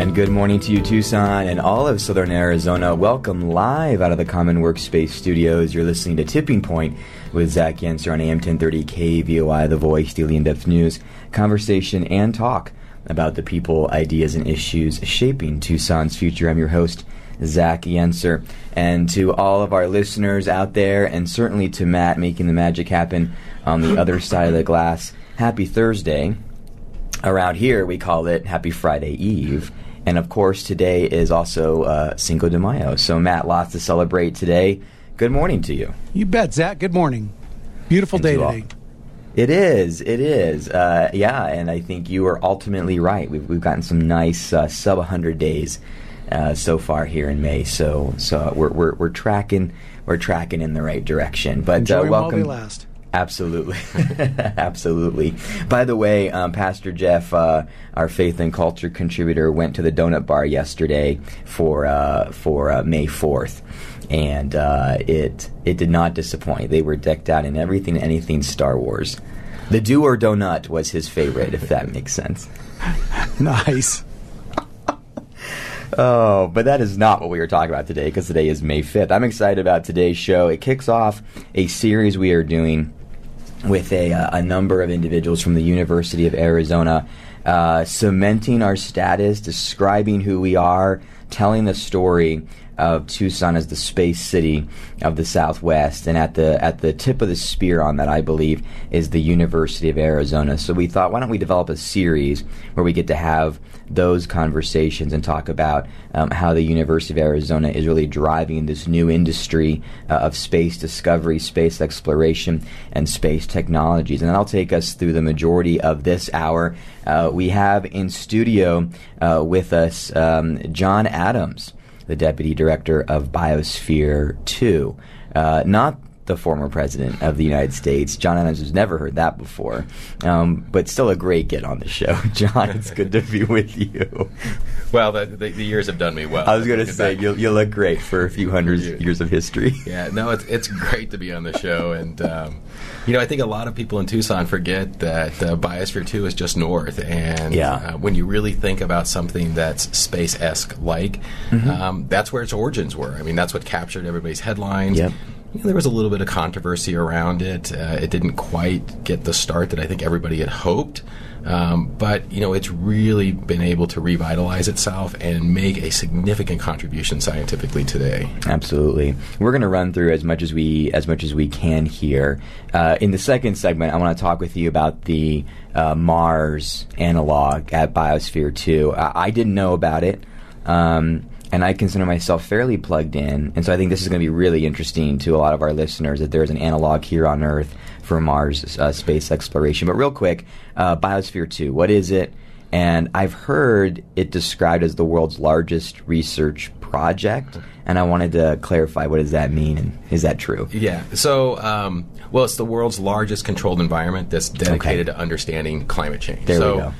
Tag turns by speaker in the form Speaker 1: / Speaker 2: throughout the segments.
Speaker 1: And good morning to you, Tucson and all of Southern Arizona. Welcome live out of the Common Workspace studios. You're listening to Tipping Point with Zach Yentzer on AM 1030 KVOI, The Voice, Daily In-Depth News, conversation and talk about the people, ideas, and issues shaping Tucson's future. I'm your host, Zach Yentzer. And to all of our listeners out there, and certainly to Matt making the magic happen on the other side of the glass, happy Thursday. Around here, we call it Happy Friday Eve. And of course, today is also uh, Cinco de Mayo. So, Matt, lots to celebrate today. Good morning to you.
Speaker 2: You bet, Zach. Good morning. Beautiful
Speaker 1: And
Speaker 2: day
Speaker 1: to all-
Speaker 2: today.
Speaker 1: It is. It is. Uh, yeah, and I think you are ultimately right. We've, we've gotten some nice uh, sub 100 days uh, so far here in May. So so we're, we're, we're tracking we're tracking in the right direction. But uh,
Speaker 2: 'em while
Speaker 1: welcome.
Speaker 2: last.
Speaker 1: Absolutely, absolutely. By the way, um, Pastor Jeff, uh, our faith and culture contributor, went to the donut bar yesterday for uh, for uh, May fourth, and uh, it it did not disappoint. They were decked out in everything, anything Star Wars. The do or donut was his favorite, if that makes sense.
Speaker 2: Nice.
Speaker 1: Oh, but that is not what we are talking about today because today is May 5th. I'm excited about today's show. It kicks off a series we are doing with a, a number of individuals from the University of Arizona, uh, cementing our status, describing who we are, telling the story of Tucson as the space city of the Southwest, and at the at the tip of the spear on that, I believe, is the University of Arizona. So we thought, why don't we develop a series where we get to have those conversations and talk about um, how the University of Arizona is really driving this new industry uh, of space discovery, space exploration, and space technologies. And that'll take us through the majority of this hour. Uh, we have in studio uh, with us um, John Adams, the Deputy Director of Biosphere 2. Uh, not the former president of the United States. John Adams has never heard that before, um, but still a great get on the show. John, it's good to be with you.
Speaker 3: Well, the, the, the years have done me well.
Speaker 1: I was going to say, you, you look great for a few hundred
Speaker 3: you.
Speaker 1: years of history.
Speaker 3: Yeah, no, it's it's great to be on the show, and um, you know, I think a lot of people in Tucson forget that uh, Biosphere Two is just north, and
Speaker 1: Yeah.
Speaker 3: uh, when you really think about something that's space esque like,
Speaker 1: Mm-hmm.
Speaker 3: um, that's where its origins were. I mean, that's what captured everybody's headlines.
Speaker 1: Yep.
Speaker 3: You know, there was a little bit of controversy around it. Uh, it didn't quite get the start that I think everybody had hoped. Um, but you know, it's really been able to revitalize itself and make a significant contribution scientifically today.
Speaker 1: Absolutely. We're going to run through as much as we as much as we can here. Uh, in the second segment, I want to talk with you about the uh, Mars analog at Biosphere Two. I, I didn't know about it. Um, and I consider myself fairly plugged in, and so I think this is going to be really interesting to a lot of our listeners that there is an analog here on Earth for Mars uh, space exploration. But real quick, uh, Biosphere 2, what is it? And I've heard it described as the world's largest research project, and I wanted to clarify what does that mean, and is that true?
Speaker 3: Yeah. So, um, well, it's the world's largest controlled environment that's dedicated
Speaker 1: Okay.
Speaker 3: to understanding climate change.
Speaker 1: There we go.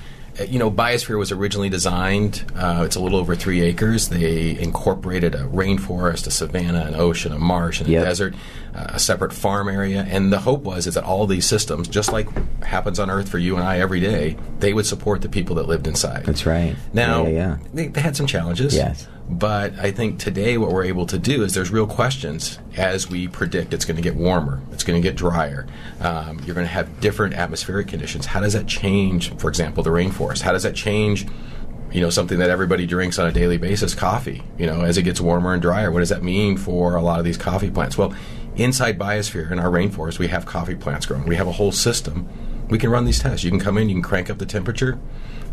Speaker 3: You know, Biosphere was originally designed. Uh, it's a little over three acres. They incorporated a rainforest, a savanna, an ocean, a marsh, and
Speaker 1: Yep.
Speaker 3: a desert, uh, a separate farm area. And the hope was is that all these systems, just like happens on Earth for you and I every day, they would support the people that lived inside.
Speaker 1: That's right.
Speaker 3: Now,
Speaker 1: yeah, yeah.
Speaker 3: They, they had some challenges.
Speaker 1: Yes.
Speaker 3: But I think today what we're able to do is there's real questions as we predict it's going to get warmer, it's going to get drier, um, you're going to have different atmospheric conditions. How does that change, for example, the rainforest? How does that change? You know, something that everybody drinks on a daily basis, coffee. You know, as it gets warmer and drier, what does that mean for a lot of these coffee plants? Well, inside Biosphere in our rainforest, we have coffee plants growing. We have a whole system. We can run these tests. You can come in, you can crank up the temperature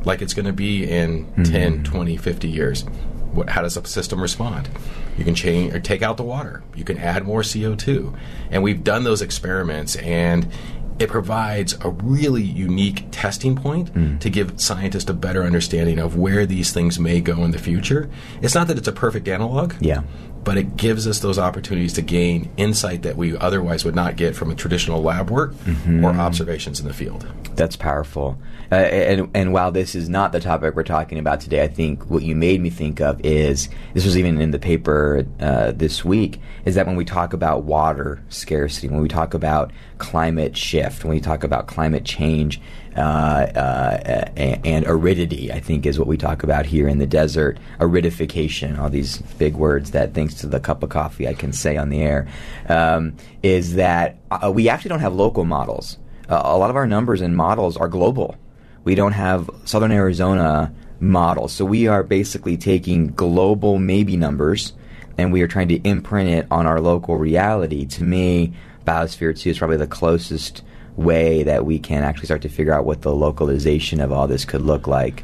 Speaker 3: like it's going to be in hmm. 10, 20, 50 years. What, how does the system respond? You can change or uh, take out the water. You can add more CO2. And we've done those experiments and it provides a really unique testing point hmm. to give scientists a better understanding of where these things may go in the future. It's not that it's a perfect analog
Speaker 1: Yeah.
Speaker 3: But it gives us those opportunities to gain insight that we otherwise would not get from a traditional lab work or observations in the field.
Speaker 1: That's powerful. Uh, and, and while this is not the topic we're talking about today, I think what you made me think of is this was even in the paper uh, this week is that when we talk about water scarcity, when we talk about climate shift, when we talk about climate change and, and, aridity, I think is what we talk about here in the desert. Aridification, all these big words that, thanks to the cup of coffee, I can say on the air, um, is that uh, we actually don't have local models uh, a lot of our numbers and models are global. We don't have Southern Arizona models. So we are basically taking global maybe numbers and we are trying to imprint it on our local reality. To me, Biosphere 2 is probably the closest way that we can actually start to figure out what the localization of all this could look like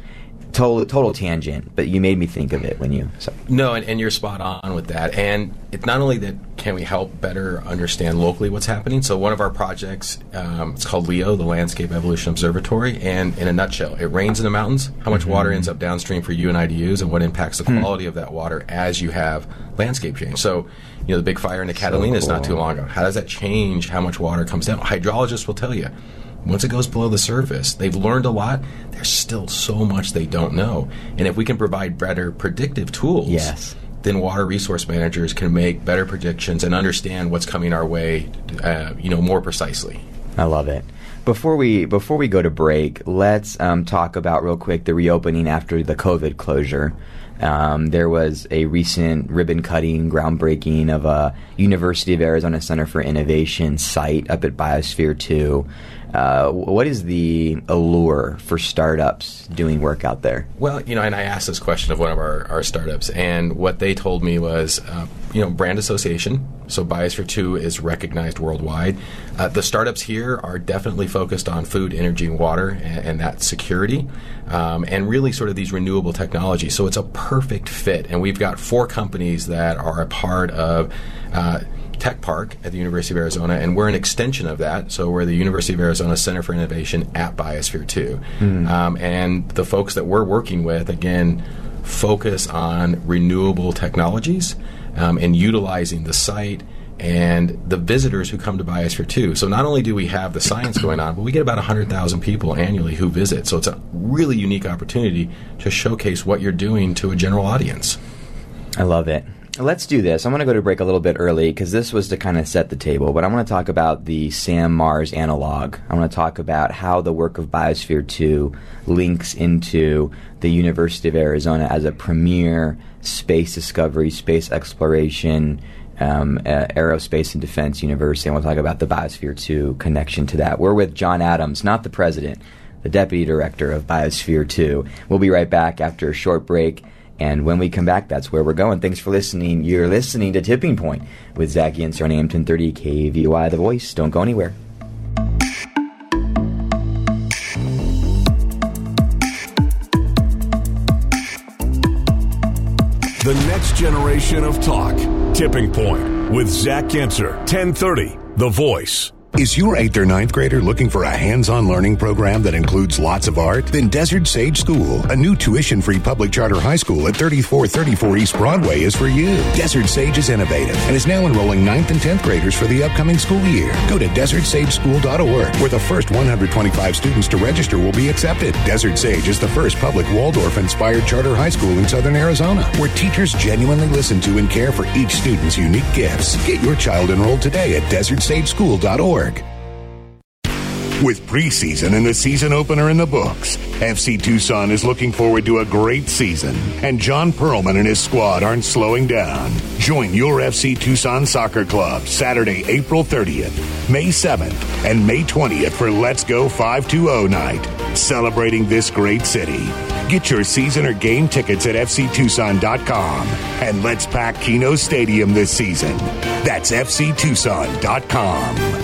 Speaker 1: total total tangent, but you made me think of it when you. Sorry.
Speaker 3: No, and, and you're spot on with that. And it's not only that can we help better understand locally what's happening. So one of our projects, um, it's called LEO, the Landscape Evolution Observatory, and in a nutshell, it rains in the mountains. How much mm-hmm. water ends up downstream for you and I to use, and what impacts the hmm. quality mm-hmm. of that water as you have landscape change. So you know the big fire in the Catalina so cool. not too long ago. How does that change how much water comes down? Hydrologists will tell you once it goes below the surface, they've learned a lot. There's still so much they don't know. And if we can provide better predictive tools,
Speaker 1: yes.
Speaker 3: then water resource managers can make better predictions and understand what's coming our way, uh, you know, more precisely.
Speaker 1: I love it. Before we before we go to break, let's um, talk about real quick the reopening after the COVID closure. Um, there was a recent ribbon cutting, groundbreaking of a University of Arizona Center for Innovation site up at Biosphere 2. Uh, what is the allure for startups doing work out there?
Speaker 3: Well, you know, and I asked this question of one of our, our startups, and what they told me was, uh, you know, brand association. So Biosphere 2 is recognized worldwide. Uh, the startups here are definitely focused on food, energy, and water, and, and that security, um, and really sort of these renewable technologies. So it's a perfect fit. And we've got four companies that are a part of uh, Tech Park at the University of Arizona, and we're an extension of that. So we're the University of Arizona Center for Innovation at Biosphere 2. Mm. Um, and the folks that we're working with, again, focus on renewable technologies um, and utilizing the site and the visitors who come to Biosphere 2. So not only do we have the science going on, but we get about 100,000 people annually who visit. So it's a really unique opportunity to showcase what you're doing to a general audience.
Speaker 1: I love it. Let's do this. I'm going to go to break a little bit early because this was to kind of set the table, but I want to talk about the Sam Mars analog. I want to talk about how the work of Biosphere 2 links into the University of Arizona as a premier space discovery, space exploration, um, uh, aerospace and defense university. Want to talk about the Biosphere 2 connection to that. We're with John Adams, not the president, the deputy director of Biosphere 2. We'll be right back after a short break. And when we come back, that's where we're going. Thanks for listening. You're listening to Tipping Point with Zach Yentzer on AM 1030 KVOI The Voice. Don't go anywhere.
Speaker 4: The next generation of talk. Tipping Point with Zach Yentzer. 1030 The Voice.
Speaker 5: Is your 8th or ninth grader looking for a hands-on learning program that includes lots of art? Then Desert Sage School, a new tuition-free public charter high school at 3434 East Broadway is for you. Desert Sage is innovative and is now enrolling 9th and 10th graders for the upcoming school year. Go to desertsageschool.org where the first 125 students to register will be accepted. Desert Sage is the first public Waldorf-inspired charter high school in Southern Arizona where teachers genuinely listen to and care for each student's unique gifts. Get your child enrolled today at desertsageschool.org. With preseason and the season opener in the books, FC Tucson is looking forward to a great season, and John Perlman and his squad aren't slowing down. Join your FC Tucson Soccer Club Saturday, April 30th, May 7th, and May 20th for Let's Go 520 night, celebrating this great city. Get your season or game tickets at fctucson.com and let's pack Kino Stadium this season. That's fctucson.com.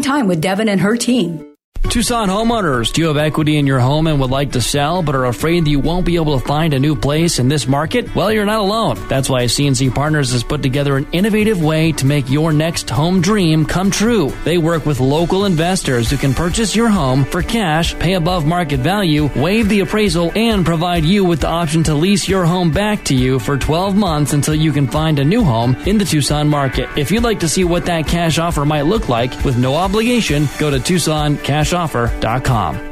Speaker 6: time with Devin and her team.
Speaker 7: Tucson homeowners, do you have equity in your home and would like to sell but are afraid that you won't be able to find a new place in this market? Well, you're not alone. That's why CNC Partners has put together an innovative way to make your next home dream come true. They work with local investors who can purchase your home for cash, pay above market value, waive the appraisal, and provide you with the option to lease your home back to you for 12 months until you can find a new home in the Tucson market. If you'd like to see what that cash offer might look like with no obligation, go to TucsonCashOffer.com.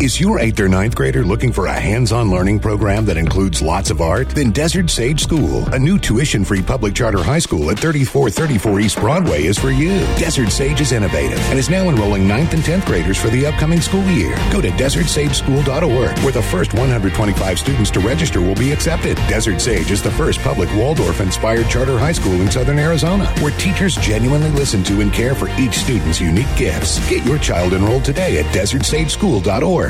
Speaker 5: Is your 8th or ninth grader looking for a hands on learning program that includes lots of art? Then Desert Sage School, a new tuition free public charter high school at 3434 East Broadway, is for you. Desert Sage is innovative and is now enrolling 9th and 10th graders for the upcoming school year. Go to desertsageschool.org, where the first 125 students to register will be accepted. Desert Sage is the first public Waldorf inspired charter high school in southern Arizona, where teachers genuinely listen to and care for each student's unique gifts. Get your child enrolled today at desertsageschool.org.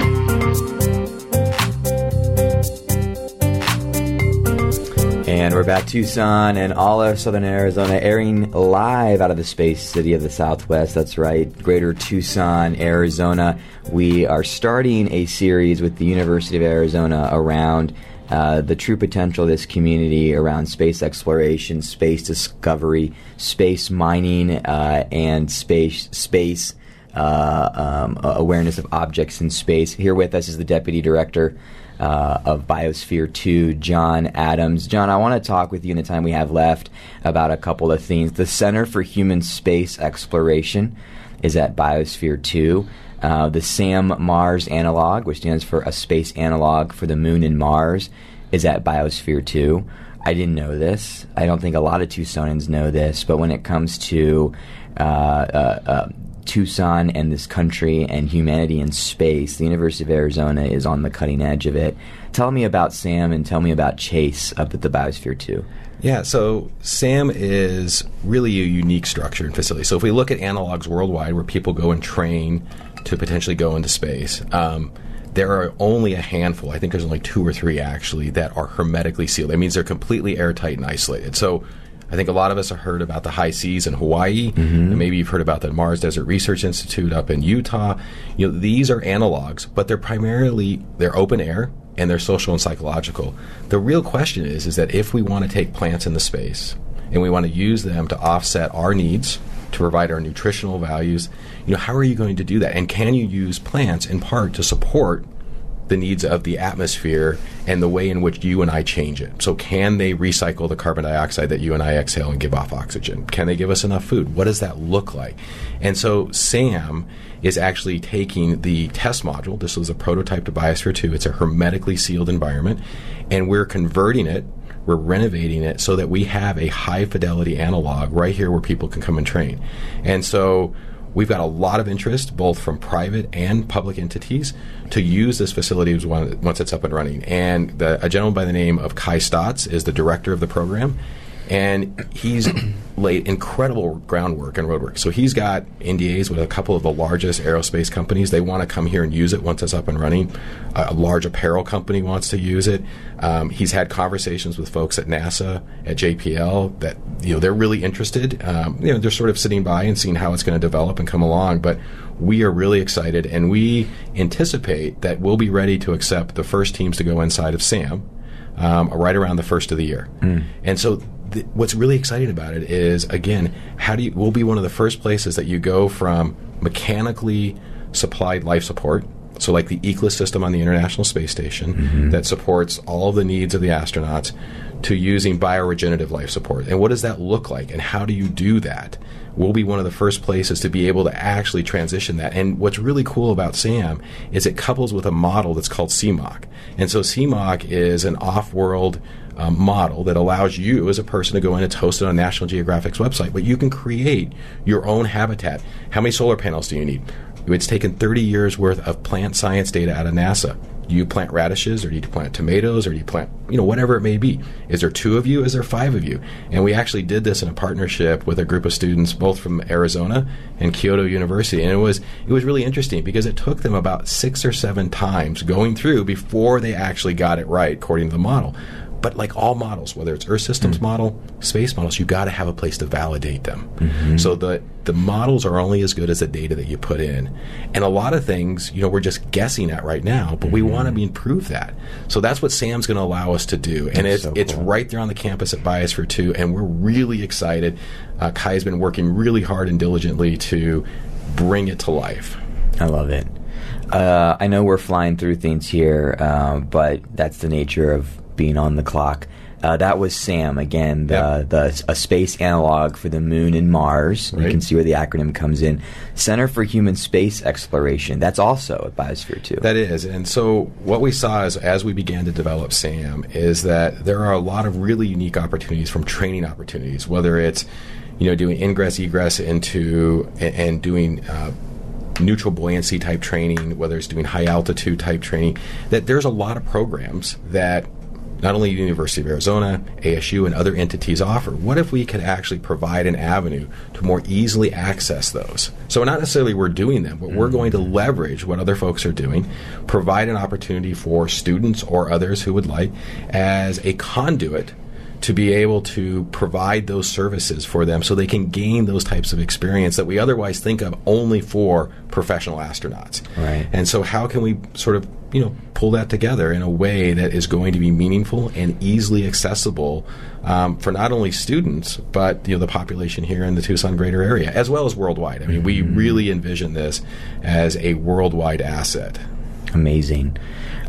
Speaker 1: And we're back Tucson and all of Southern Arizona, airing live out of the space city of the Southwest. That's right, Greater Tucson, Arizona. We are starting a series with the University of Arizona around uh, the true potential of this community around space exploration, space discovery, space mining, uh, and space space uh, um, awareness of objects in space. Here with us is the deputy director uh, of Biosphere 2, John Adams. John, I want to talk with you in the time we have left about a couple of things. The Center for Human Space Exploration is at Biosphere 2. Uh, the SAM Mars analog, which stands for a space analog for the moon and Mars, is at Biosphere 2. I didn't know this. I don't think a lot of Tucsonans know this, but when it comes to uh, uh, uh Tucson and this country and humanity in space, the University of Arizona is on the cutting edge of it. Tell me about Sam and tell me about Chase up at the Biosphere 2.
Speaker 3: Yeah, so SAM is really a unique structure and facility. So if we look at analogs worldwide where people go and train to potentially go into space, um, there are only a handful, I think there's only two or three actually, that are hermetically sealed. That means they're completely airtight and isolated. So I think a lot of us have heard about the HI-SEAS in Hawaii, mm-hmm. and maybe you've heard about the Mars Desert Research Institute up in Utah. You know, these are analogs, but they're primarily they're open air and they're social and psychological. The real question is is that if we want to take plants in the space and we want to use them to offset our needs to provide our nutritional values, you know, how are you going to do that? And can you use plants in part to support the needs of the atmosphere and the way in which you and I change it. So, can they recycle the carbon dioxide that you and I exhale and give off oxygen? Can they give us enough food? What does that look like? And so, SAM is actually taking the test module. This was a prototype to Biosphere 2. It's a hermetically sealed environment, and we're converting it we're renovating it so that we have a high fidelity analog right here where people can come and train. And so we've got a lot of interest, both from private and public entities, to use this facility once it's up and running. And the, a gentleman by the name of Kai Staats is the director of the program and he's laid incredible groundwork and roadwork. So he's got NDAs with a couple of the largest aerospace companies. They want to come here and use it once it's up and running. a large apparel company wants to use it. Um, he's had conversations with folks at NASA, at JPL, that you know they're really interested. Um, you know, they're sort of sitting by and seeing how it's going to develop and come along, but. We are really excited, and we anticipate that we'll be ready to accept the first teams to go inside of SAM um, right around the first of the year. Mm. And so th- what's really exciting about it is again, how do you? We'll be one of the first places that you go from mechanically supplied life support. So, like the ECLSS system on the International Space Station mm-hmm. that supports all the needs of the astronauts, to using bioregenerative life support. And what does that look like? And how do you do that? We'll be one of the first places to be able to actually transition that. And what's really cool about SAM is it couples with a model that's called SIMOC. And so SIMOC is an off world um, model that allows you as a person to go in. It's hosted on National Geographic's website, but you can create your own habitat. How many solar panels do you need? It's taken 30 years worth of plant science data out of NASA. Do you plant radishes or do you plant tomatoes or do you plant, you know, whatever it may be? Is there two of you? Is there five of you? And we actually did this in a partnership with a group of students, both from Arizona and Kyoto University. And it was, it was really interesting because it took them about six or seven times going through before they actually got it right according to the model. But like all models, whether it's Earth systems mm-hmm. model, space models, you got to have a place to validate them. Mm-hmm. So the the models are only as good as the data that you put in, and a lot of things, you know, we're just guessing at right now, but mm-hmm. we want to improve that. So that's what Sam's going to allow us to do, and it's so it's right there on the campus at Biosphere Two, and we're really excited. Uh, Kai has been working really hard and diligently to bring it to life.
Speaker 1: I love it. Uh, I know we're flying through things here, uh, but that's the nature of being on the clock. Uh, that was SAM again, the, yep. the a space analog for the Moon and Mars. Right. You can see where the acronym comes in. Center for Human Space Exploration. That's also at Biosphere Two.
Speaker 3: That is, and so what we saw is as we began to develop SAM is that there are a lot of really unique opportunities from training opportunities, whether it's you know doing ingress egress into and, and doing. Uh, neutral buoyancy type training, whether it's doing high altitude type training, that there's a lot of programs that not only the University of Arizona, ASU, and other entities offer. What if we could actually provide an avenue to more easily access those? So, not necessarily we're doing them, but mm-hmm. we're going to leverage what other folks are doing, provide an opportunity for students or others who would like as a conduit to be able to provide those services for them so they can gain those types of experience that we otherwise think of only for professional astronauts.
Speaker 1: Right.
Speaker 3: And so how can we sort of, you know, pull that together in a way that is going to be meaningful and easily accessible um, for not only students but you know the population here in the Tucson greater area as well as worldwide. I mean, mm-hmm. we really envision this as a worldwide asset.
Speaker 1: Amazing.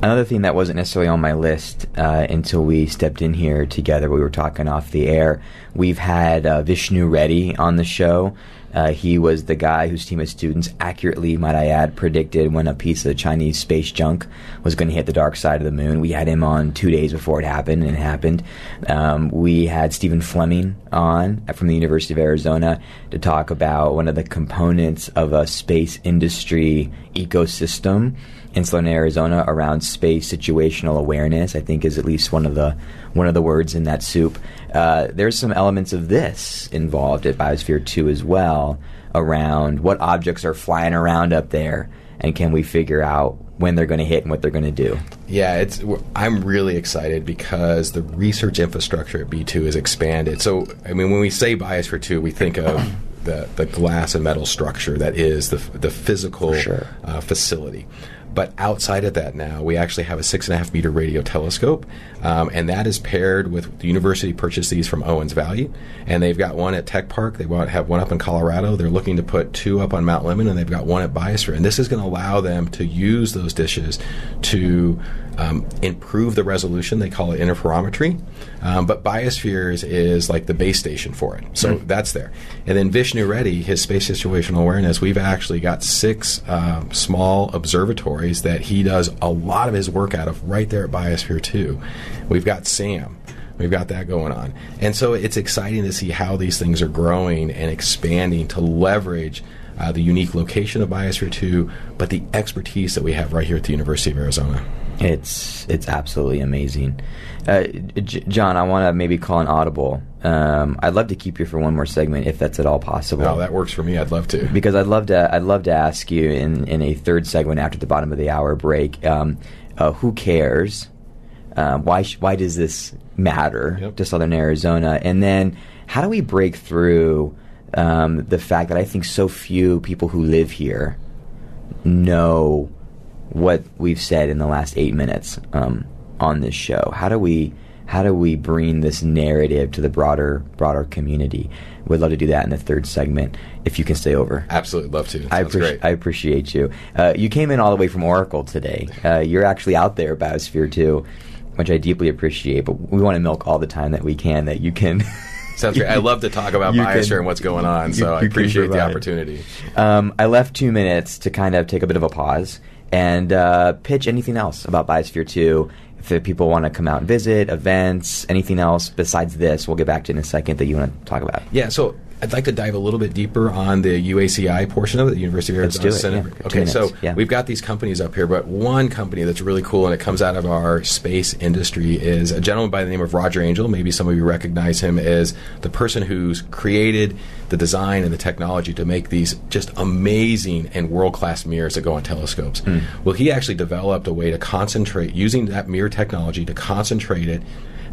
Speaker 1: Another thing that wasn't necessarily on my list uh, until we stepped in here together, we were talking off the air. We've had uh, Vishnu Reddy on the show. Uh, he was the guy whose team of students accurately, might I add, predicted when a piece of Chinese space junk was going to hit the dark side of the moon. We had him on two days before it happened, and it happened. Um, we had Stephen Fleming on from the University of Arizona to talk about one of the components of a space industry ecosystem in Southern Arizona around space situational awareness. I think is at least one of the one of the words in that soup. Uh, there's some elements of this involved at Biosphere Two as well around what objects are flying around up there, and can we figure out when they're going to hit and what they're going to do.
Speaker 3: Yeah, it's. I'm really excited because the research infrastructure at B2 is expanded. So, I mean, when we say Biosphere Two, we think of the, the glass and metal structure that is the, the physical
Speaker 1: sure.
Speaker 3: uh, facility. But outside of that now, we actually have a six and a half meter radio telescope, um, and that is paired with the university purchased these from Owens Valley, and they've got one at Tech Park. They want have one up in Colorado. They're looking to put two up on Mount Lemmon, and they've got one at Biosphere. And this is going to allow them to use those dishes to um, improve the resolution. They call it interferometry, um, but Biospheres is like the base station for it. So
Speaker 1: Mm.
Speaker 3: that's there. And then Vishnu Reddy, his space situational awareness, we've actually got six uh, small observatories that he does a lot of his work out of right there at Biosphere 2. We've got Sam. We've got that going on. And so it's exciting to see how these things are growing and expanding to leverage uh, the unique location of Biosphere 2, but the expertise that we have right here at the University of Arizona.
Speaker 1: It's it's absolutely amazing, uh, J- John. I want to maybe call an audible. Um, I'd love to keep you for one more segment if that's at all possible.
Speaker 3: Oh, that works for me. I'd love to.
Speaker 1: because I'd love to. I'd love to ask you in in a third segment after the bottom of the hour break. Um, uh, who cares? Um, why sh- why does this matter
Speaker 3: Yep.
Speaker 1: to Southern Arizona? And then how do we break through um, the fact that I think so few people who live here know what we've said in the last eight minutes um, on this show? How do we how do we bring this narrative to the broader broader community? We'd love to do that in the third segment if you can stay over.
Speaker 3: Absolutely love to.
Speaker 1: I,
Speaker 3: Sounds
Speaker 1: appreci-
Speaker 3: great.
Speaker 1: I appreciate you. Uh, you came in all the way from Oracle today. Uh, you're actually out there, Biosphere 2, which I deeply appreciate. But we want to milk all the time that we can that you can.
Speaker 3: Sounds great. I love to talk about Biosphere
Speaker 1: can-
Speaker 3: and what's going on,
Speaker 1: you-
Speaker 3: so I
Speaker 1: you can
Speaker 3: appreciate the opportunity.
Speaker 1: Um, I left two minutes to kind of take a bit of a pause and uh, pitch anything else about Biosphere 2. If people want to come out and visit, events, anything else besides this, we'll get back to in a second that you want to talk about.
Speaker 3: Yeah, so I'd like to dive a little bit deeper on the UACI portion of it, the University of
Speaker 1: Let's
Speaker 3: Arizona
Speaker 1: do it,
Speaker 3: Center.
Speaker 1: yeah.
Speaker 3: Okay, so
Speaker 1: yeah.
Speaker 3: we've got these companies up here, but one company that's really cool and it comes out of our space industry is a gentleman by the name of Roger Angel. Maybe some of you recognize him as the person who's created the design and the technology to make these just amazing and world class mirrors that go on telescopes.
Speaker 1: Hmm.
Speaker 3: Well, he actually developed a way to concentrate using that mirror technology to concentrate it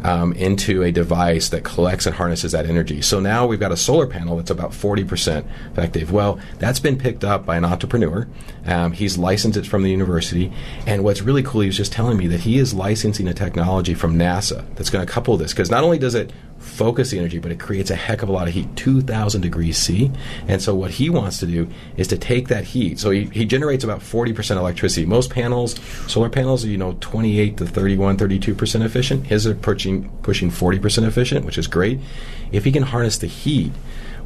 Speaker 3: um, into a device that collects and harnesses that energy. So now we've got a solar panel that's about 40% effective. Well, that's been picked up by an entrepreneur. Um, he's licensed it from the university. And what's really cool, he was just telling me that he is licensing a technology from NASA that's going to couple this. Because not only does it focus the energy, but it creates a heck of a lot of heat, 2,000 degrees C. And so what he wants to do is to take that heat. So he, he generates about 40% electricity. Most panels, solar panels, are, you know, 28 to 31, 32% efficient. His are pushing, pushing 40% efficient, which is great. If he can harness the heat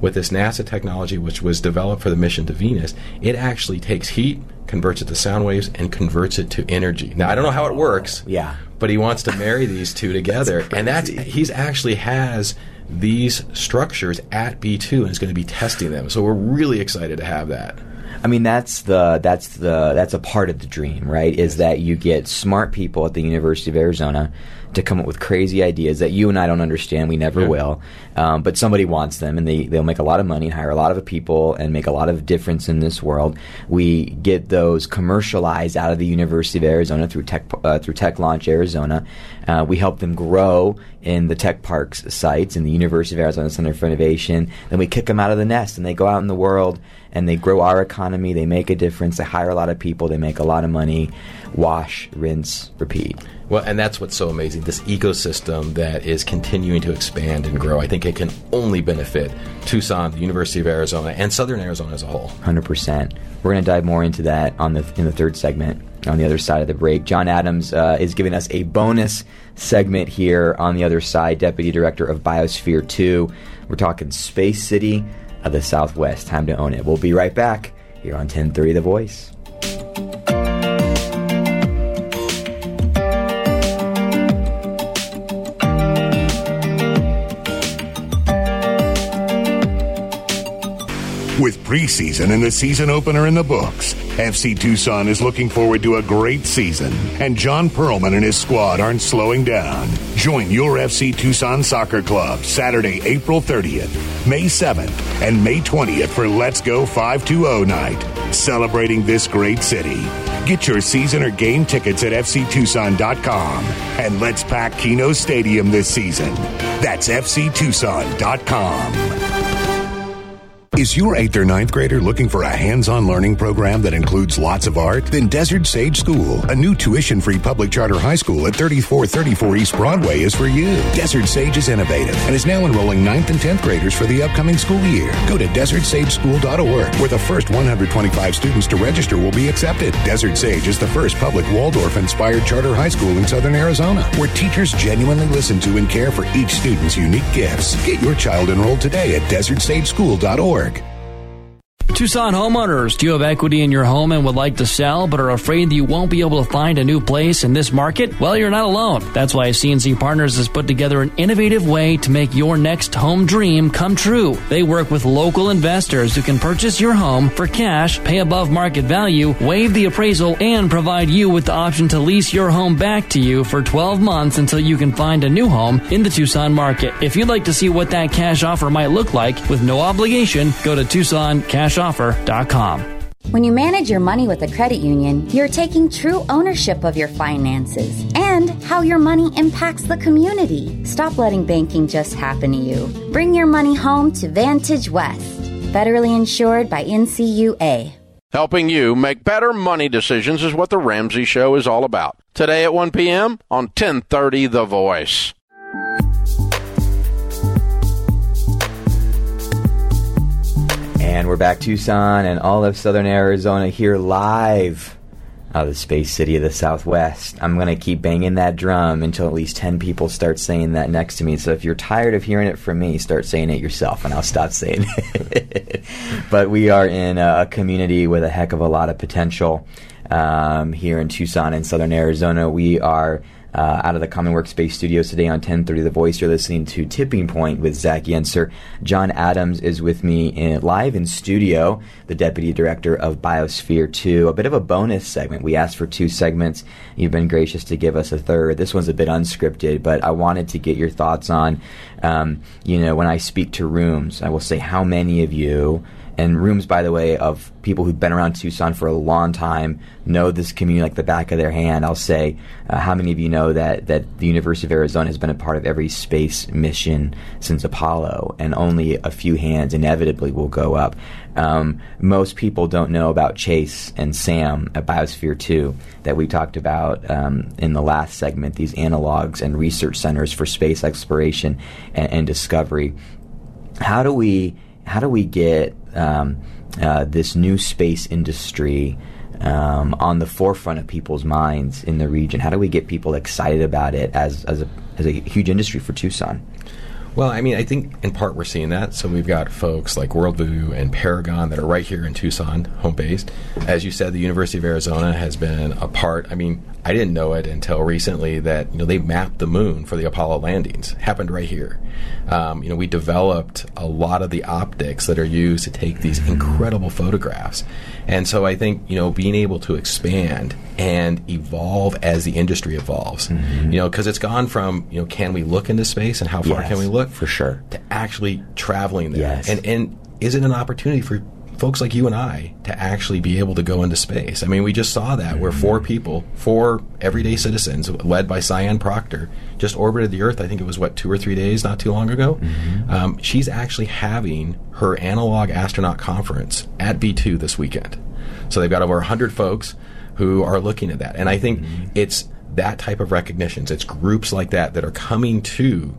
Speaker 3: with this NASA technology, which was developed for the mission to Venus, it actually takes heat, converts it to sound waves, and converts it to energy. Now, I don't know how it works
Speaker 1: Yeah.
Speaker 3: but he wants to marry these two together and that's he's actually has these structures at B2 and is going to be testing them. So we're really excited to have that.
Speaker 1: I mean, that's the that's the that's a part of the dream, right? Is that you get smart people at the University of Arizona to come up with crazy ideas that you and I don't understand. We never
Speaker 3: Yeah.
Speaker 1: will, um, but somebody wants them, and they they'll make a lot of money, and hire a lot of people, and make a lot of difference in this world. We get those commercialized out of the University of Arizona through Tech uh, through Tech Launch Arizona. Uh, we help them grow in the Tech Parks sites in the University of Arizona Center for Innovation. Then we kick them out of the nest, and they go out in the world and they grow our economy. They make a difference. They hire a lot of people. They make a lot of money. Wash, rinse, repeat.
Speaker 3: Well, and that's what's so amazing this ecosystem that is continuing to expand and grow. I think it can only benefit Tucson, the University of Arizona, and Southern Arizona as a whole.
Speaker 1: Hundred percent. We're going to dive more into that on the in the third segment on the other side of the break. John Adams uh, is giving us a bonus segment here on the other side. Deputy Director of Biosphere Two. We're talking Space City of the Southwest. Time to own it. We'll be right back here on 1030 The Voice.
Speaker 5: With preseason and the season opener in the books, FC Tucson is looking forward to a great season, and John Perlman and his squad aren't slowing down. Join your FC Tucson Soccer Club Saturday, April 30th, May 7th, and May 20th for Let's Go 520 night, celebrating this great city. Get your season or game tickets at fctucson.com and let's pack Kino Stadium this season. That's fctucson.com. Is your 8th or ninth grader looking for a hands-on learning program that includes lots of art? Then Desert Sage School, a new tuition-free public charter high school at 3434 East Broadway is for you. Desert Sage is innovative and is now enrolling 9th and 10th graders for the upcoming school year. Go to desertsageschool.org where the first 125 students to register will be accepted. Desert Sage is the first public Waldorf-inspired charter high school in southern Arizona where teachers genuinely listen to and care for each student's unique gifts. Get your child enrolled today at desertsageschool.org.
Speaker 7: Tucson homeowners, do you have equity in your home and would like to sell but are afraid that you won't be able to find a new place in this market? Well, you're not alone. That's why CNC Partners has put together an innovative way to make your next home dream come true. They work with local investors who can purchase your home for cash, pay above market value, waive the appraisal, and provide you with the option to lease your home back to you for 12 months until you can find a new home in the Tucson market. If you'd like to see what that cash offer might look like with no obligation, go to TucsonCashOffer.com.
Speaker 8: When you manage your money with a credit union, you're taking true ownership of your finances and how your money impacts the community. Stop letting banking just happen to you. Bring your money home to Vantage West, federally insured by NCUA.
Speaker 9: Helping you make better money decisions is what the Ramsey Show is all about. Today at 1 p.m. on 1030 The Voice.
Speaker 1: And we're back Tucson and all of southern Arizona here live out of the space city of the Southwest. I'm going to keep banging that drum until at least 10 people start saying that next to me. So if you're tired of hearing it from me, start saying it yourself and I'll stop saying it. but we are in a community with a heck of a lot of potential um, here in Tucson and southern Arizona. We are uh, out of the Common Workspace studios today on 1030 The Voice. You're listening to Tipping Point with Zach Yentzer. John Adams is with me in, live in studio, the Deputy Director of Biosphere 2. A bit of a bonus segment. We asked for two segments. You've been gracious to give us a third. This one's a bit unscripted, but I wanted to get your thoughts on, um, you know, when I speak to rooms, I will say how many of you and rooms, by the way, of people who've been around Tucson for a long time, know this community like the back of their hand. I'll say, uh, how many of you know that, that the University of Arizona has been a part of every space mission since Apollo, and only a few hands inevitably will go up. Um, most people don't know about Chase and Sam at Biosphere 2 that we talked about um, in the last segment, these analogs and research centers for space exploration and, and discovery. How do we how do we get um, uh, this new space industry um, on the forefront of people's minds in the region? How do we get people excited about it as as a as a huge industry for Tucson?
Speaker 3: Well, I mean, I think in part we're seeing that. So we've got folks like Worldview and Paragon that are right here in Tucson, home based. As you said, the University of Arizona has been a part. I mean, I didn't know it until recently that you know they mapped the moon for the Apollo landings. Happened right here. Um, you know, we developed a lot of the optics that are used to take these incredible photographs. And so I think you know being able to expand and evolve as the industry evolves.
Speaker 1: Mm-hmm.
Speaker 3: You know, because it's gone from you know can we look into space and how far
Speaker 1: Yes,
Speaker 3: can we look
Speaker 1: for sure
Speaker 3: to actually traveling there.
Speaker 1: Yes.
Speaker 3: And and is it an opportunity for folks like you and I to actually be able to go into space? I mean, we just saw that where four
Speaker 1: Mm-hmm.
Speaker 3: people, four everyday citizens, led by Sian Proctor, just orbited the Earth. I think it was what two or three days, not too long ago.
Speaker 1: Mm-hmm.
Speaker 3: Um, she's actually having her analog astronaut conference at B2 this weekend. So they've got over 100 folks who are looking at that. And I think
Speaker 1: Mm-hmm.
Speaker 3: it's that type of recognitions, it's groups like that that are coming to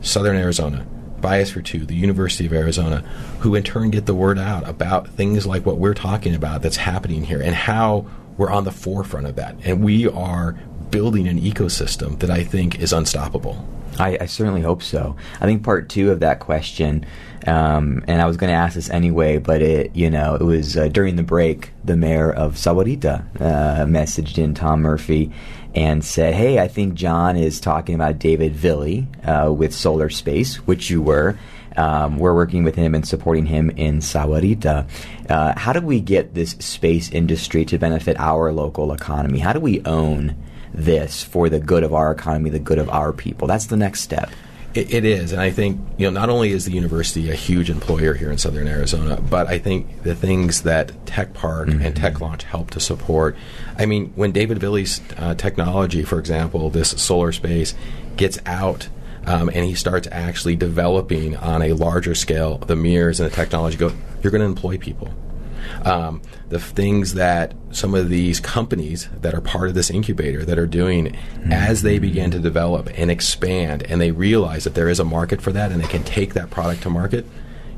Speaker 3: Southern Arizona, Biosphere 2, the University of Arizona, who in turn get the word out about things like what we're talking about that's happening here and how we're on the forefront of that. And we are building an ecosystem that I think is unstoppable.
Speaker 1: I, I certainly hope so. I think part two of that question, um, and I was going to ask this anyway, but it, you know, it was uh, during the break. The mayor of Sahuarita uh, messaged in Tom Murphy and said, "Hey, I think John is talking about David Villey uh, with Solar Space, which you were." Um, we're working with him and supporting him in Sahuarita. Uh, how do we get this space industry to benefit our local economy? How do we own this for the good of our economy, the good of our people? That's the next step.
Speaker 3: It, it is, and I think you know not only is the university a huge employer here in Southern Arizona, but I think the things that Tech Park and Tech Launch help to support. I mean, when David Billy's uh, technology, for example, this solar space, gets out. Um, and he starts actually developing on a larger scale the mirrors and the technology. Go, you're going to employ people. Um, the things that some of these companies that are part of this incubator that are doing mm-hmm. as they begin to develop and expand and they realize that there is a market for that and they can take that product to market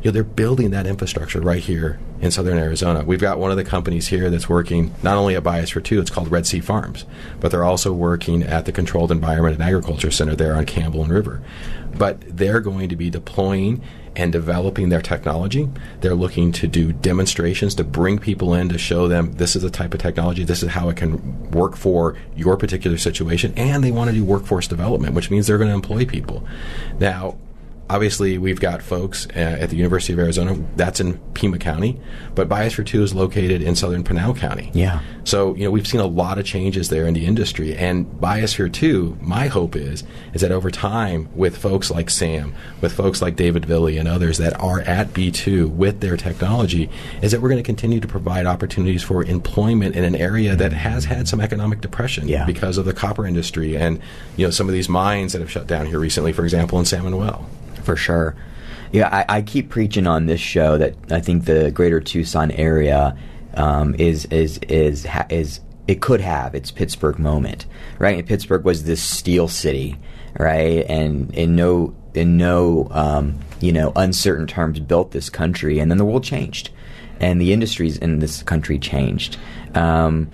Speaker 3: you know, they're building that infrastructure right here in southern Arizona. We've got one of the companies here that's working not only at Biosphere 2, it's called Red Sea Farms, but they're also working at the Controlled Environment and Agriculture Center there on Campbell and River. But they're going to be deploying and developing their technology. They're looking to do demonstrations to bring people in to show them this is the type of technology, this is how it can work for your particular situation, and they want to do workforce development, which means they're going to employ people. Now, obviously we've got folks uh, at the University of Arizona. That's in Pima County, but Biosphere Two is located in southern Pinal County.
Speaker 1: Yeah.
Speaker 3: So you know we've seen a lot of changes there in the industry, and Biosphere Two. My hope is is that over time, with folks like Sam, with folks like David Villey and others that are at B two with their technology, is that we're going to continue to provide opportunities for employment in an area that has had some economic depression
Speaker 1: yeah.
Speaker 3: because of the copper industry and you know some of these mines that have shut down here recently, for example, in San Manuel
Speaker 1: for sure. Yeah, I, I, keep preaching on this show that I think the Greater Tucson area um, is is is is it could have its Pittsburgh moment, right? And Pittsburgh was this steel city, right? And in no in no um, you know uncertain terms built this country, and then the world changed, and the industries in this country changed. Um,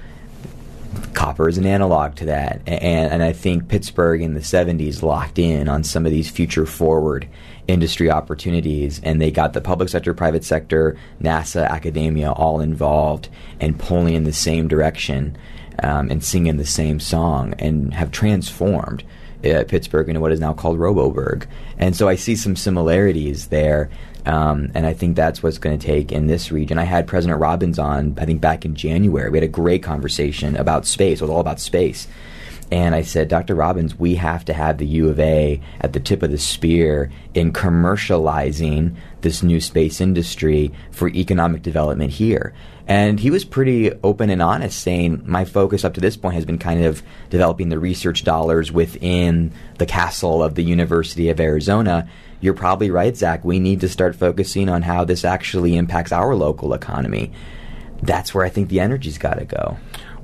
Speaker 1: copper is an analog to that. And, and I think Pittsburgh in the 70s locked in on some of these future forward industry opportunities, and they got the public sector, private sector, NASA, academia all involved and pulling in the same direction um, and singing the same song and have transformed. Uh, Pittsburgh into what is now called Roboburgh. And so I see some similarities there um, and I think that's what's going to take in this region. I had President Robbins on, I think back in January. We had a great conversation about space. It was all about space. And I said, Dr. Robbins, we have to have the U of A at the tip of the spear in commercializing this new space industry for economic development here. And he was pretty open and honest, saying, My focus up to this point has been kind of developing the research dollars within the castle of the University of Arizona you're probably right, Zach. We need to start focusing on how this actually impacts our local economy. That's where I think the energy's got to go.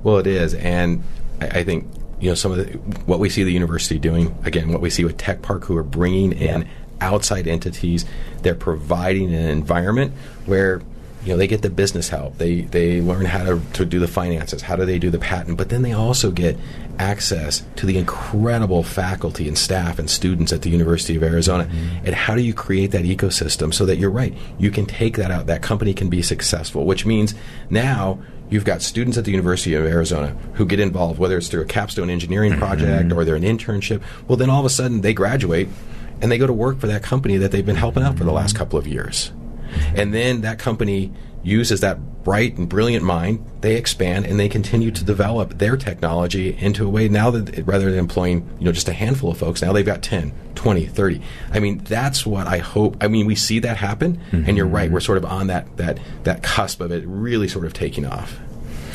Speaker 3: Well, it is, and I, I, think you know some of the, what we see the university doing. Again, what we see with Tech Park, who are bringing in yeah. outside entities. They're providing an environment where you know they get the business help they they learn how to, to do the finances how do they do the patent but then they also get access to the incredible faculty and staff and students at the university of arizona mm-hmm. and how do you create that ecosystem so that you're right you can take that out that company can be successful which means now you've got students at the University of Arizona who get involved, whether it's through a capstone engineering mm-hmm. project or they're an internship. Well, then all of a sudden they graduate and they go to work for that company that they've been helping out for the last couple of years. And then that company uses that bright and brilliant mind, they expand and they continue to develop their technology into a way now that rather than employing, you know, just a handful of folks, now they've got 10, 20, 30. I mean, that's what I hope. I mean, we see that happen mm-hmm. and you're right, we're sort of on that that that cusp of it really sort of taking off.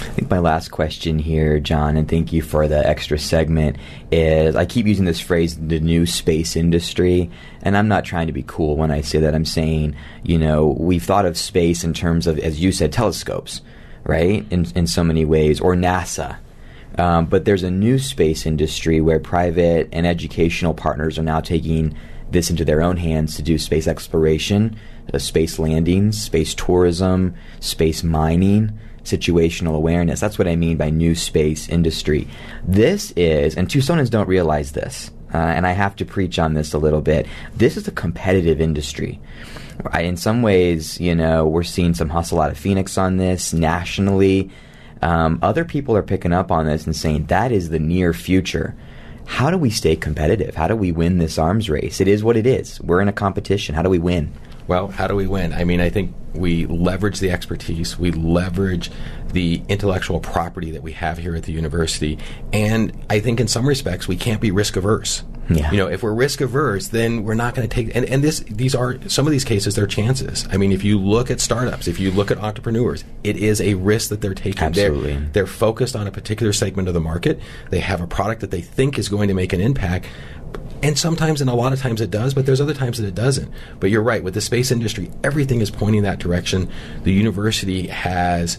Speaker 1: I think my last question here, John, and thank you for the extra segment, is I keep using this phrase, the new space industry, and I'm not trying to be cool when I say that. I'm saying, you know, we've thought of space in terms of, as you said, telescopes, right? In, in so many ways, or NASA. Um, but there's a new space industry where private and educational partners are now taking this into their own hands to do space exploration, uh, space landings, space tourism, space mining situational awareness. That's what I mean by new space industry. This is, and Tucsonans don't realize this, uh, and I have to preach on this a little bit. This is a competitive industry. Right? In some ways, you know, we're seeing some hustle out of Phoenix on this nationally. Um, other people are picking up on this and saying that is the near future. How do we stay competitive? How do we win this arms race? It is what it is. We're in a competition. How do we win?
Speaker 3: Well, how do we win? I mean, I think we leverage the expertise, we leverage the intellectual property that we have here at the university, and I think in some respects we can't be risk averse.
Speaker 1: Yeah.
Speaker 3: You know, if we're risk averse, then we're not going to take. And, and this, these are some of these cases. They're chances. I mean, if you look at startups, if you look at entrepreneurs, it is a risk that they're taking.
Speaker 1: Absolutely.
Speaker 3: They're, they're focused on a particular segment of the market. They have a product that they think is going to make an impact And sometimes, and a lot of times it does, but there's other times that it doesn't. But you're right, with the space industry, everything is pointing that direction. The university has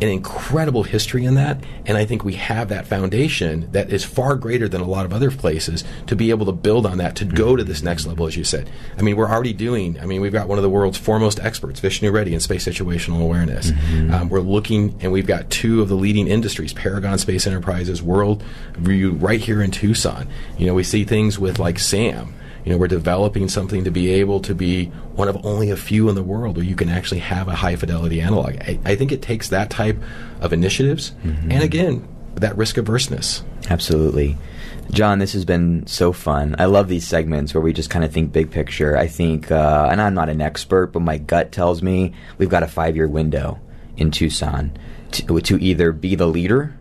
Speaker 3: an incredible history in that, and I think we have that foundation that is far greater than a lot of other places to be able to build on that to go to this next level, as you said. I mean, we're already doing. I mean, we've got one of the world's foremost experts, Vishnu Reddy, in space situational awareness.
Speaker 1: Mm-hmm.
Speaker 3: Um, we're looking, and we've got two of the leading industries, Paragon Space Enterprises, World View, right here in Tucson. You know, we see things with like SAM. You know, we're developing something to be able to be one of only a few in the world where you can actually have a high fidelity analog. I, I think it takes that type of initiatives,
Speaker 1: Mm-hmm.
Speaker 3: and again, that risk averseness.
Speaker 1: Absolutely. John, this has been so fun. I love these segments where we just kind of think big picture. I think, uh, and I'm not an expert, but my gut tells me we've got a five year window in Tucson to, to either be the leader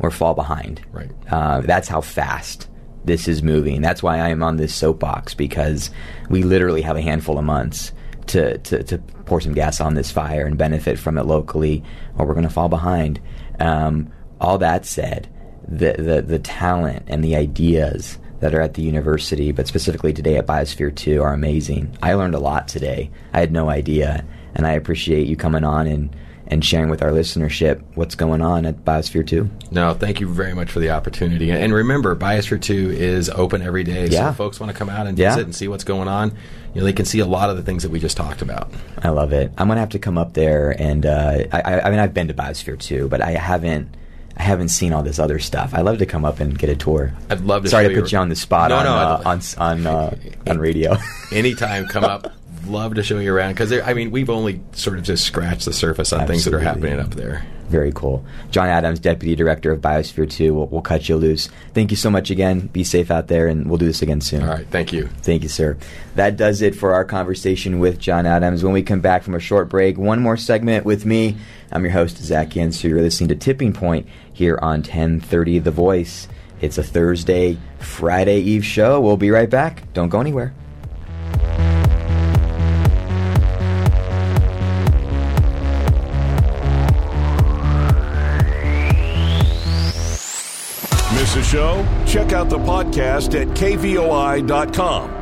Speaker 1: or fall behind.
Speaker 3: Right.
Speaker 1: Uh, that's how fast this is moving. That's why I am on this soapbox because we literally have a handful of months to, to, to pour some gas on this fire and benefit from it locally, or we're going to fall behind. Um, all that said, the, the, the talent and the ideas that are at the university, but specifically today at Biosphere 2, are amazing. I learned a lot today. I had no idea, and I appreciate you coming on and and sharing with our listenership what's going on at Biosphere 2.
Speaker 3: No, thank you very much for the opportunity. And remember, Biosphere 2 is open every day. So
Speaker 1: Yeah.
Speaker 3: if folks want to come out and
Speaker 1: Yeah.
Speaker 3: visit and see what's going on, you know, they can see a lot of the things that we just talked about.
Speaker 1: I love it. I'm gonna have to come up there, and uh, I, I, mean, I've been to Biosphere 2, but I haven't, I haven't seen all this other stuff. I'd love to come up and get a tour.
Speaker 3: I'd love to
Speaker 1: Sorry to put you on the spot
Speaker 3: No,
Speaker 1: on,
Speaker 3: no,
Speaker 1: uh, on on uh, on radio.
Speaker 3: Anytime, come up. Love to show you around because I mean we've only sort of just scratched the surface on things that are happening up there.
Speaker 1: Very cool. John Adams, Deputy Director of Biosphere 2. We'll, we'll cut you loose. Thank you so much again. Be safe out there, and we'll do this again soon.
Speaker 3: All right, thank you.
Speaker 1: Thank you, sir. That does it for our conversation with John Adams. When we come back from a short break, one more segment with me. I'm your host, Zach Yentzer. You're listening to Tipping Point here on 1030 The Voice. It's a Thursday, Friday Eve show. We'll be right back. Don't go anywhere.
Speaker 4: A show? Check out the podcast at kvoi.com.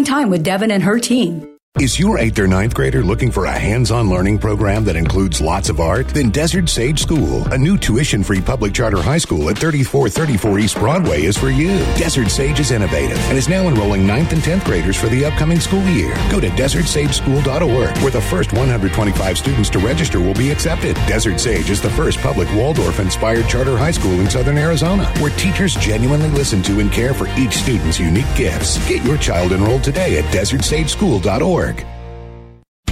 Speaker 6: time with Devin and her team.
Speaker 5: Is your 8th or ninth grader looking for a hands-on learning program that includes lots of art? Then Desert Sage School, a new tuition-free public charter high school at 3434 East Broadway is for you. Desert Sage is innovative and is now enrolling 9th and 10th graders for the upcoming school year. Go to desertsageschool.org where the first 125 students to register will be accepted. Desert Sage is the first public Waldorf-inspired charter high school in Southern Arizona where teachers genuinely listen to and care for each student's unique gifts. Get your child enrolled today at desertsageschool.org org.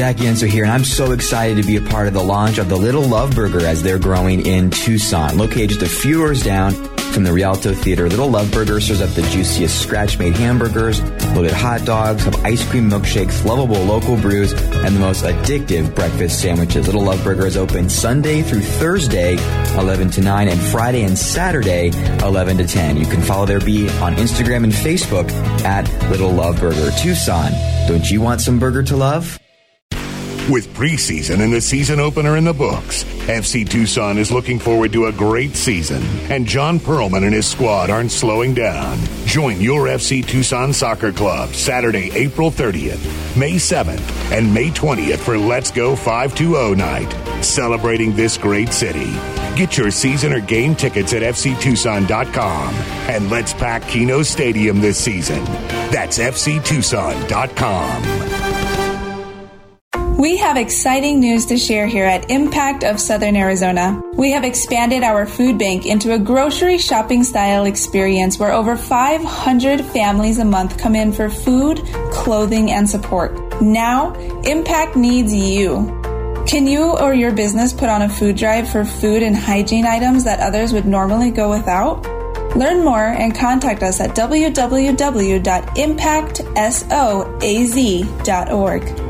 Speaker 1: Zach Yentzer here, and I'm so excited to be a part of the launch of the Little Love Burger as they're growing in Tucson. Located just a few doors down from the Rialto Theater, Little Love Burger serves up the juiciest scratch-made hamburgers, loaded hot dogs, have ice cream milkshakes, lovable local brews, and the most addictive breakfast sandwiches. Little Love Burger is open Sunday through Thursday, 11 to 9, and Friday and Saturday, 11 to 10. You can follow their beat on Instagram and Facebook at Little Love Burger Tucson. Don't you want some burger to love?
Speaker 5: With preseason and the season opener in the books, FC Tucson is looking forward to a great season, and John Perlman and his squad aren't slowing down. Join your FC Tucson Soccer Club Saturday, April 30th, May 7th, and May 20th for Let's Go 520 night, celebrating this great city. Get your season or game tickets at FCTucson.com and let's pack Kino Stadium this season. That's FCTucson.com.
Speaker 10: We have exciting news to share here at Impact of Southern Arizona. We have expanded our food bank into a grocery shopping style experience where over 500 families a month come in for food, clothing, and support. Now, Impact needs you. Can you or your business put on a food drive for food and hygiene items that others would normally go without? Learn more and contact us at www.impactsoaz.org.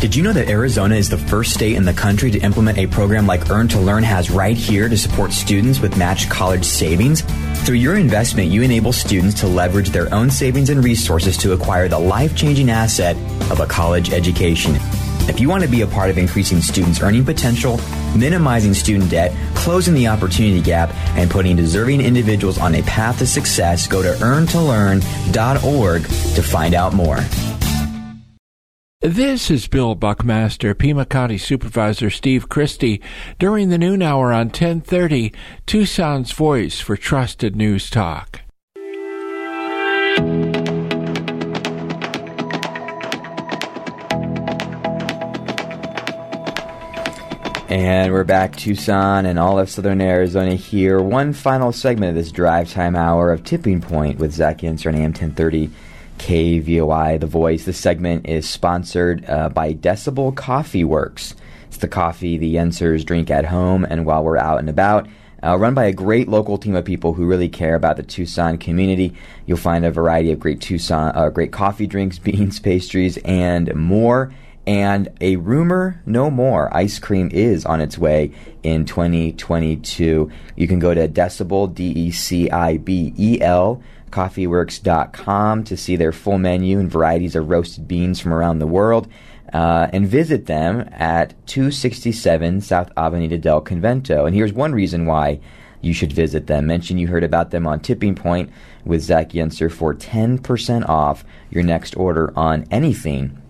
Speaker 1: Did you know that Arizona is the first state in the country to implement a program like Earn to Learn has right here to support students with matched college savings? Through your investment, you enable students to leverage their own savings and resources to acquire the life changing asset of a college education. If you want to be a part of increasing students' earning potential, minimizing student debt, closing the opportunity gap, and putting deserving individuals on a path to success, go to earntolearn.org to find out more.
Speaker 11: This is Bill Buckmaster, Pima County Supervisor Steve Christy, during the noon hour on 1030, Tucson's Voice for Trusted News Talk.
Speaker 1: And we're back, Tucson and all of Southern Arizona here. One final segment of this drive time hour of Tipping Point with Zach Yentzer on AM 1030 KVOI, The Voice. This segment is sponsored uh, by Decibel Coffee Works. It's the coffee the Yentzers drink at home and while we're out and about. Uh, run by a great local team of people who really care about the Tucson community. You'll find a variety of great Tucson, uh, great coffee drinks, beans, pastries, and more. And a rumor no more ice cream is on its way in 2022. You can go to Decibel, D E C I B E L coffeeworks.com to see their full menu and varieties of roasted beans from around the world. Uh, and visit them at 267 South Avenida del Convento. And here's one reason why you should visit them. Mention you heard about them on Tipping Point with Zach Yentzer for 10% off your next order on anything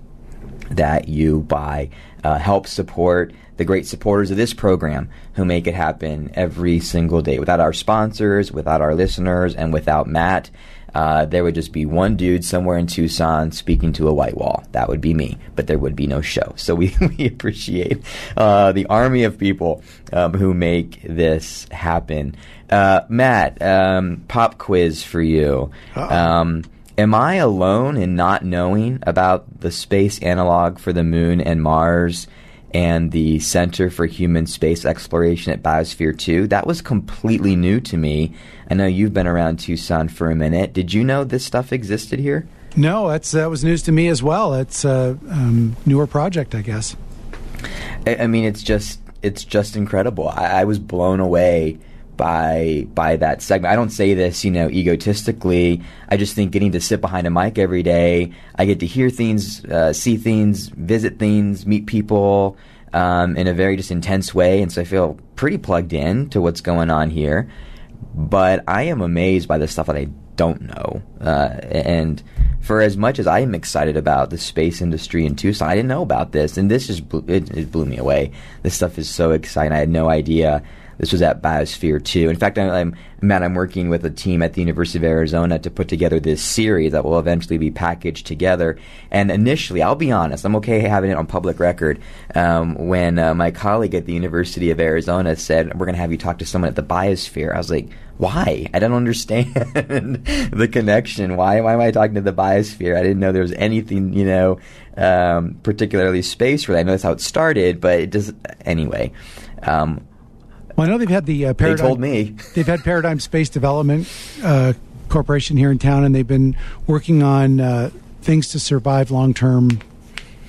Speaker 1: that you buy. Uh, help support the great supporters of this program who make it happen every single day. Without our sponsors, without our listeners, and without Matt, uh, there would just be one dude somewhere in Tucson speaking to a white wall. That would be me, but there would be no show. So we, we appreciate uh, the army of people um, who make this happen. Uh, Matt, um, pop quiz for you. Um, am I alone in not knowing about the space analog for the moon and Mars? And the Center for Human Space Exploration at Biosphere 2. That was completely new to me. I know you've been around Tucson for a minute. Did you know this stuff existed here?
Speaker 2: No, that's that was news to me as well. It's a um, newer project, I guess.
Speaker 1: I, I, mean, it's just it's just incredible. I, I was blown away by by that segment. I don't say this, you know, egotistically. I just think getting to sit behind a mic every day, I get to hear things, uh, see things, visit things, meet people. um, in a very just intense way, and so I feel pretty plugged in to what's going on here. But I am amazed by the stuff that I don't know, uh, and for as much as I am excited about the space industry in Tucson, I didn't know about this, and this just blew, it, it blew me away. This stuff is so exciting. I had no idea this was at Biosphere 2. In fact, I'm, Matt, I'm working with a team at the University of Arizona to put together this series that will eventually be packaged together. And initially, I'll be honest, I'm okay having it on public record. Um, when uh, my colleague at the University of Arizona said, We're going to have you talk to someone at the Biosphere, I was like, why? I don't understand the connection. Why, why am I talking to the biosphere? I didn't know there was anything, you know, um, particularly space related. I know that's how it started, but it does anyway. Um,
Speaker 2: well, I know they've had the uh, paradigm.
Speaker 1: They told me
Speaker 2: they've had Paragon Space Development uh, Corporation here in town, and they've been working on uh, things to survive long term,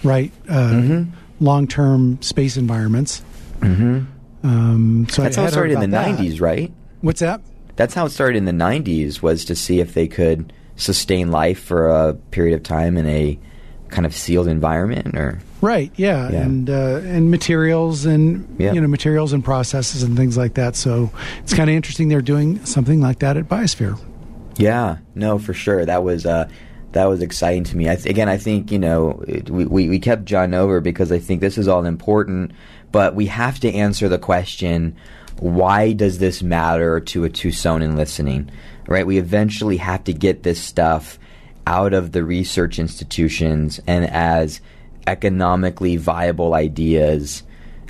Speaker 2: right? Uh,
Speaker 1: mm-hmm.
Speaker 2: Long term space environments.
Speaker 1: Mm-hmm.
Speaker 2: Um, so
Speaker 1: that's
Speaker 2: I
Speaker 1: how it started in the
Speaker 2: that.
Speaker 1: '90s, right?
Speaker 2: What's that?
Speaker 1: That's how it started in the '90s. Was to see if they could sustain life for a period of time in a kind of sealed environment, or
Speaker 2: Right. Yeah,
Speaker 1: Yeah.
Speaker 2: and uh, and materials and you know materials and processes and things like that. So it's kind of interesting they're doing something like that at Biosphere.
Speaker 1: Yeah, no, for sure. That was uh, that was exciting to me. I th- again, I think you know it, we, we we kept John over because I think this is all important, but we have to answer the question: Why does this matter to a Tucsonan listening? Right? We eventually have to get this stuff out of the research institutions and as economically viable ideas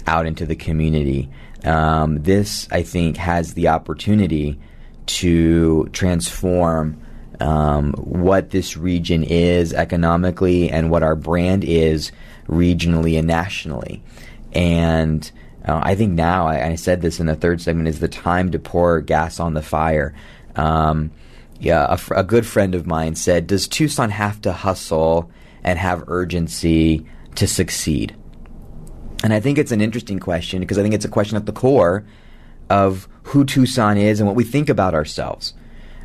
Speaker 1: out into the community. Um, this, I think, has the opportunity to transform um, what this region is economically and what our brand is regionally and nationally. And uh, I think now, I, I said this in the third segment, is the time to pour gas on the fire. Um, yeah, a, a good friend of mine said, "Does Tucson have to hustle and have urgency to succeed?" And I think it's an interesting question because I think it's a question at the core of who Tucson is and what we think about ourselves.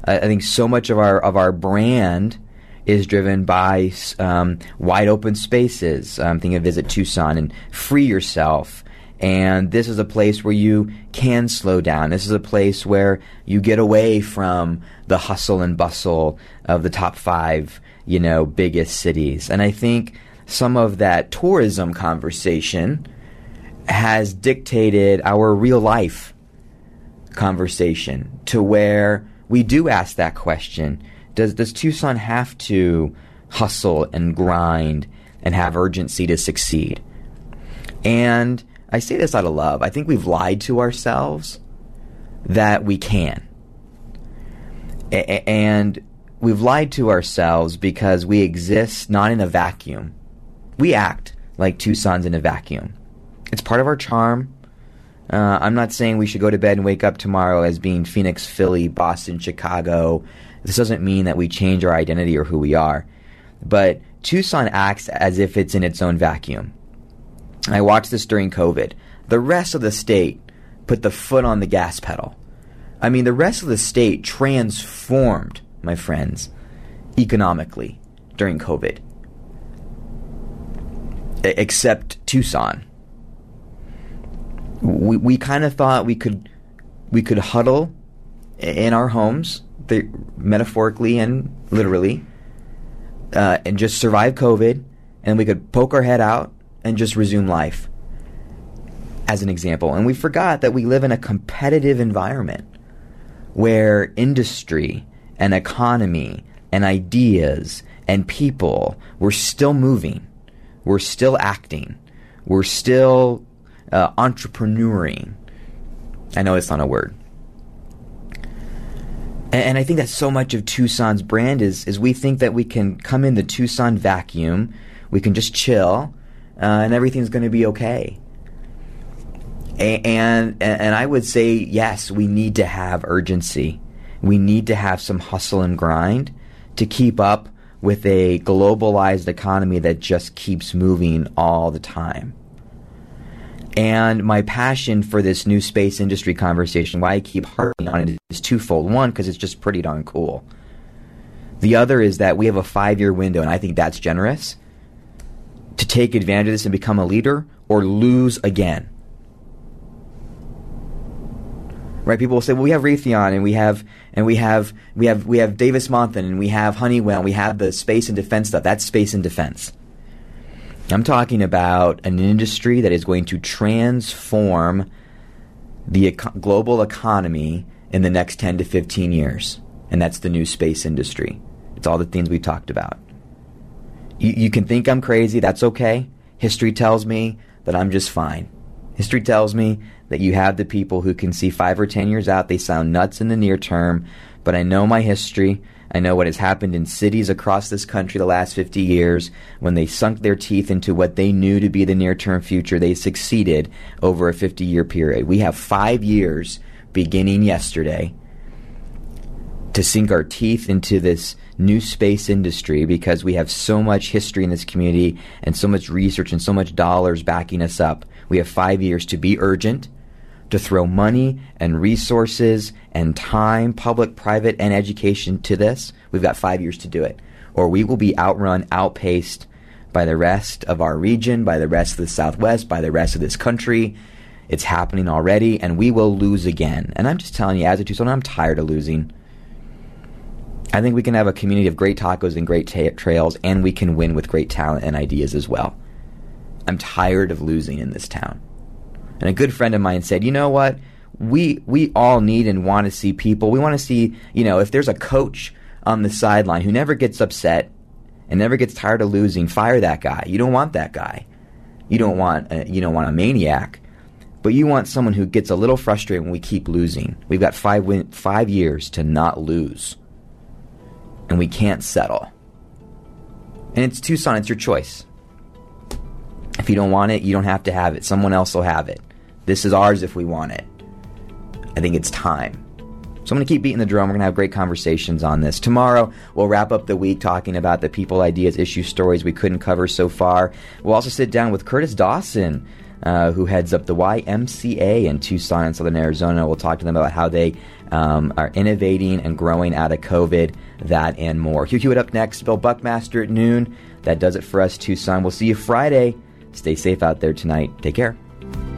Speaker 1: I, think so much of our of our brand is driven by um, wide open spaces. I'm thinking of Visit Tucson and free yourself. And this is a place where you can slow down. This is a place where you get away from the hustle and bustle of the top five, you know, biggest cities. And I think some of that tourism conversation has dictated our real life conversation to where we do ask that question does does Tucson have to hustle and grind and have urgency to succeed? And I say this out of love. I think we've lied to ourselves that we can. A- and we've lied to ourselves because we exist not in a vacuum we act like Tucson's in a vacuum it's part of our charm uh, I'm not saying we should go to bed and wake up tomorrow as being Phoenix, Philly, Boston, Chicago. This doesn't mean that we change our identity or who we are. But Tucson acts as if it's in its own vacuum. I watched this during COVID. The rest of the state put the foot on the gas pedal. I mean, the rest of the state transformed, my friends, economically during COVID. Except Tucson we, we kind of thought we could we could huddle in our homes, the, metaphorically and literally, uh, and just survive COVID, and we could poke our head out and just resume life. As an example, and we forgot that we live in a competitive environment where industry and economy and ideas and people we're still moving, we're still acting, we're still uh, entrepreneuring. I know it's not a word. And, and I think that so much of Tucson's brand is is we think that we can come in the Tucson vacuum, we can just chill, uh, and everything's going to be okay. A- and and I would say yes, we need to have urgency. We need to have some hustle and grind to keep up with a globalized economy that just keeps moving all the time. And my passion for this new space industry conversation, why I keep harping on it, is twofold. One, because it's just pretty darn cool. The other is that we have a five year window, and I think that's generous, to take advantage of this and become a leader or lose again. Right? People will say, "Well, we have Raytheon and we have and we have we have we have Davis Monthan and we have Honeywell and we have the space and defense stuff. That's space and defense." I'm talking about an industry that is going to transform the global economy in the next 10 to 15 years, and that's the new space industry. It's all the things we talked about. You, you can think I'm crazy, that's okay. History tells me that I'm just fine. History tells me that you have the people who can see five or ten years out. They sound nuts in the near term, but I know my history. I know what has happened in cities across this country the last 50 years. When they sunk their teeth into what they knew to be the near term future, they succeeded over a 50 year period. We have five years beginning yesterday to sink our teeth into this new space industry because we have so much history in this community and so much research and so much dollars backing us up. We have five years to be urgent, to throw money and resources and time, public, private, and education to this. We've got five years to do it. Or we will be outrun, outpaced by the rest of our region, by the rest of the Southwest, by the rest of this country. It's happening already, and we will lose again. And I'm just telling you, as a Tucson, I'm tired of losing. I think we can have a community of great tacos and great ta- trails, and we can win with great talent and ideas as well. I'm tired of losing in this town. And a good friend of mine said, "You know what? We we all need and want to see people. We want to see, you know, if there's a coach on the sideline who never gets upset and never gets tired of losing, fire that guy. You don't want that guy. You don't want a, you don't want a maniac, but you want someone who gets a little frustrated when we keep losing. We've got five win- five years to not lose, and we can't settle. And it's Tucson. It's your choice. If you don't want it, you don't have to have it. Someone else will have it. This is ours if we want it. I think it's time. So I'm going to keep beating the drum. We're going to have great conversations on this. Tomorrow, we'll wrap up the week talking about the people, ideas, issue stories we couldn't cover so far. We'll also sit down with Curtis Dawson, uh, who heads up the YMCA in Tucson and Southern Arizona. We'll talk to them about how they um, are innovating and growing out of COVID, that and more. Hugh Hewitt up next, Bill Buckmaster at noon. That does it for us, Tucson. We'll see you Friday. Stay safe out there tonight. Take care.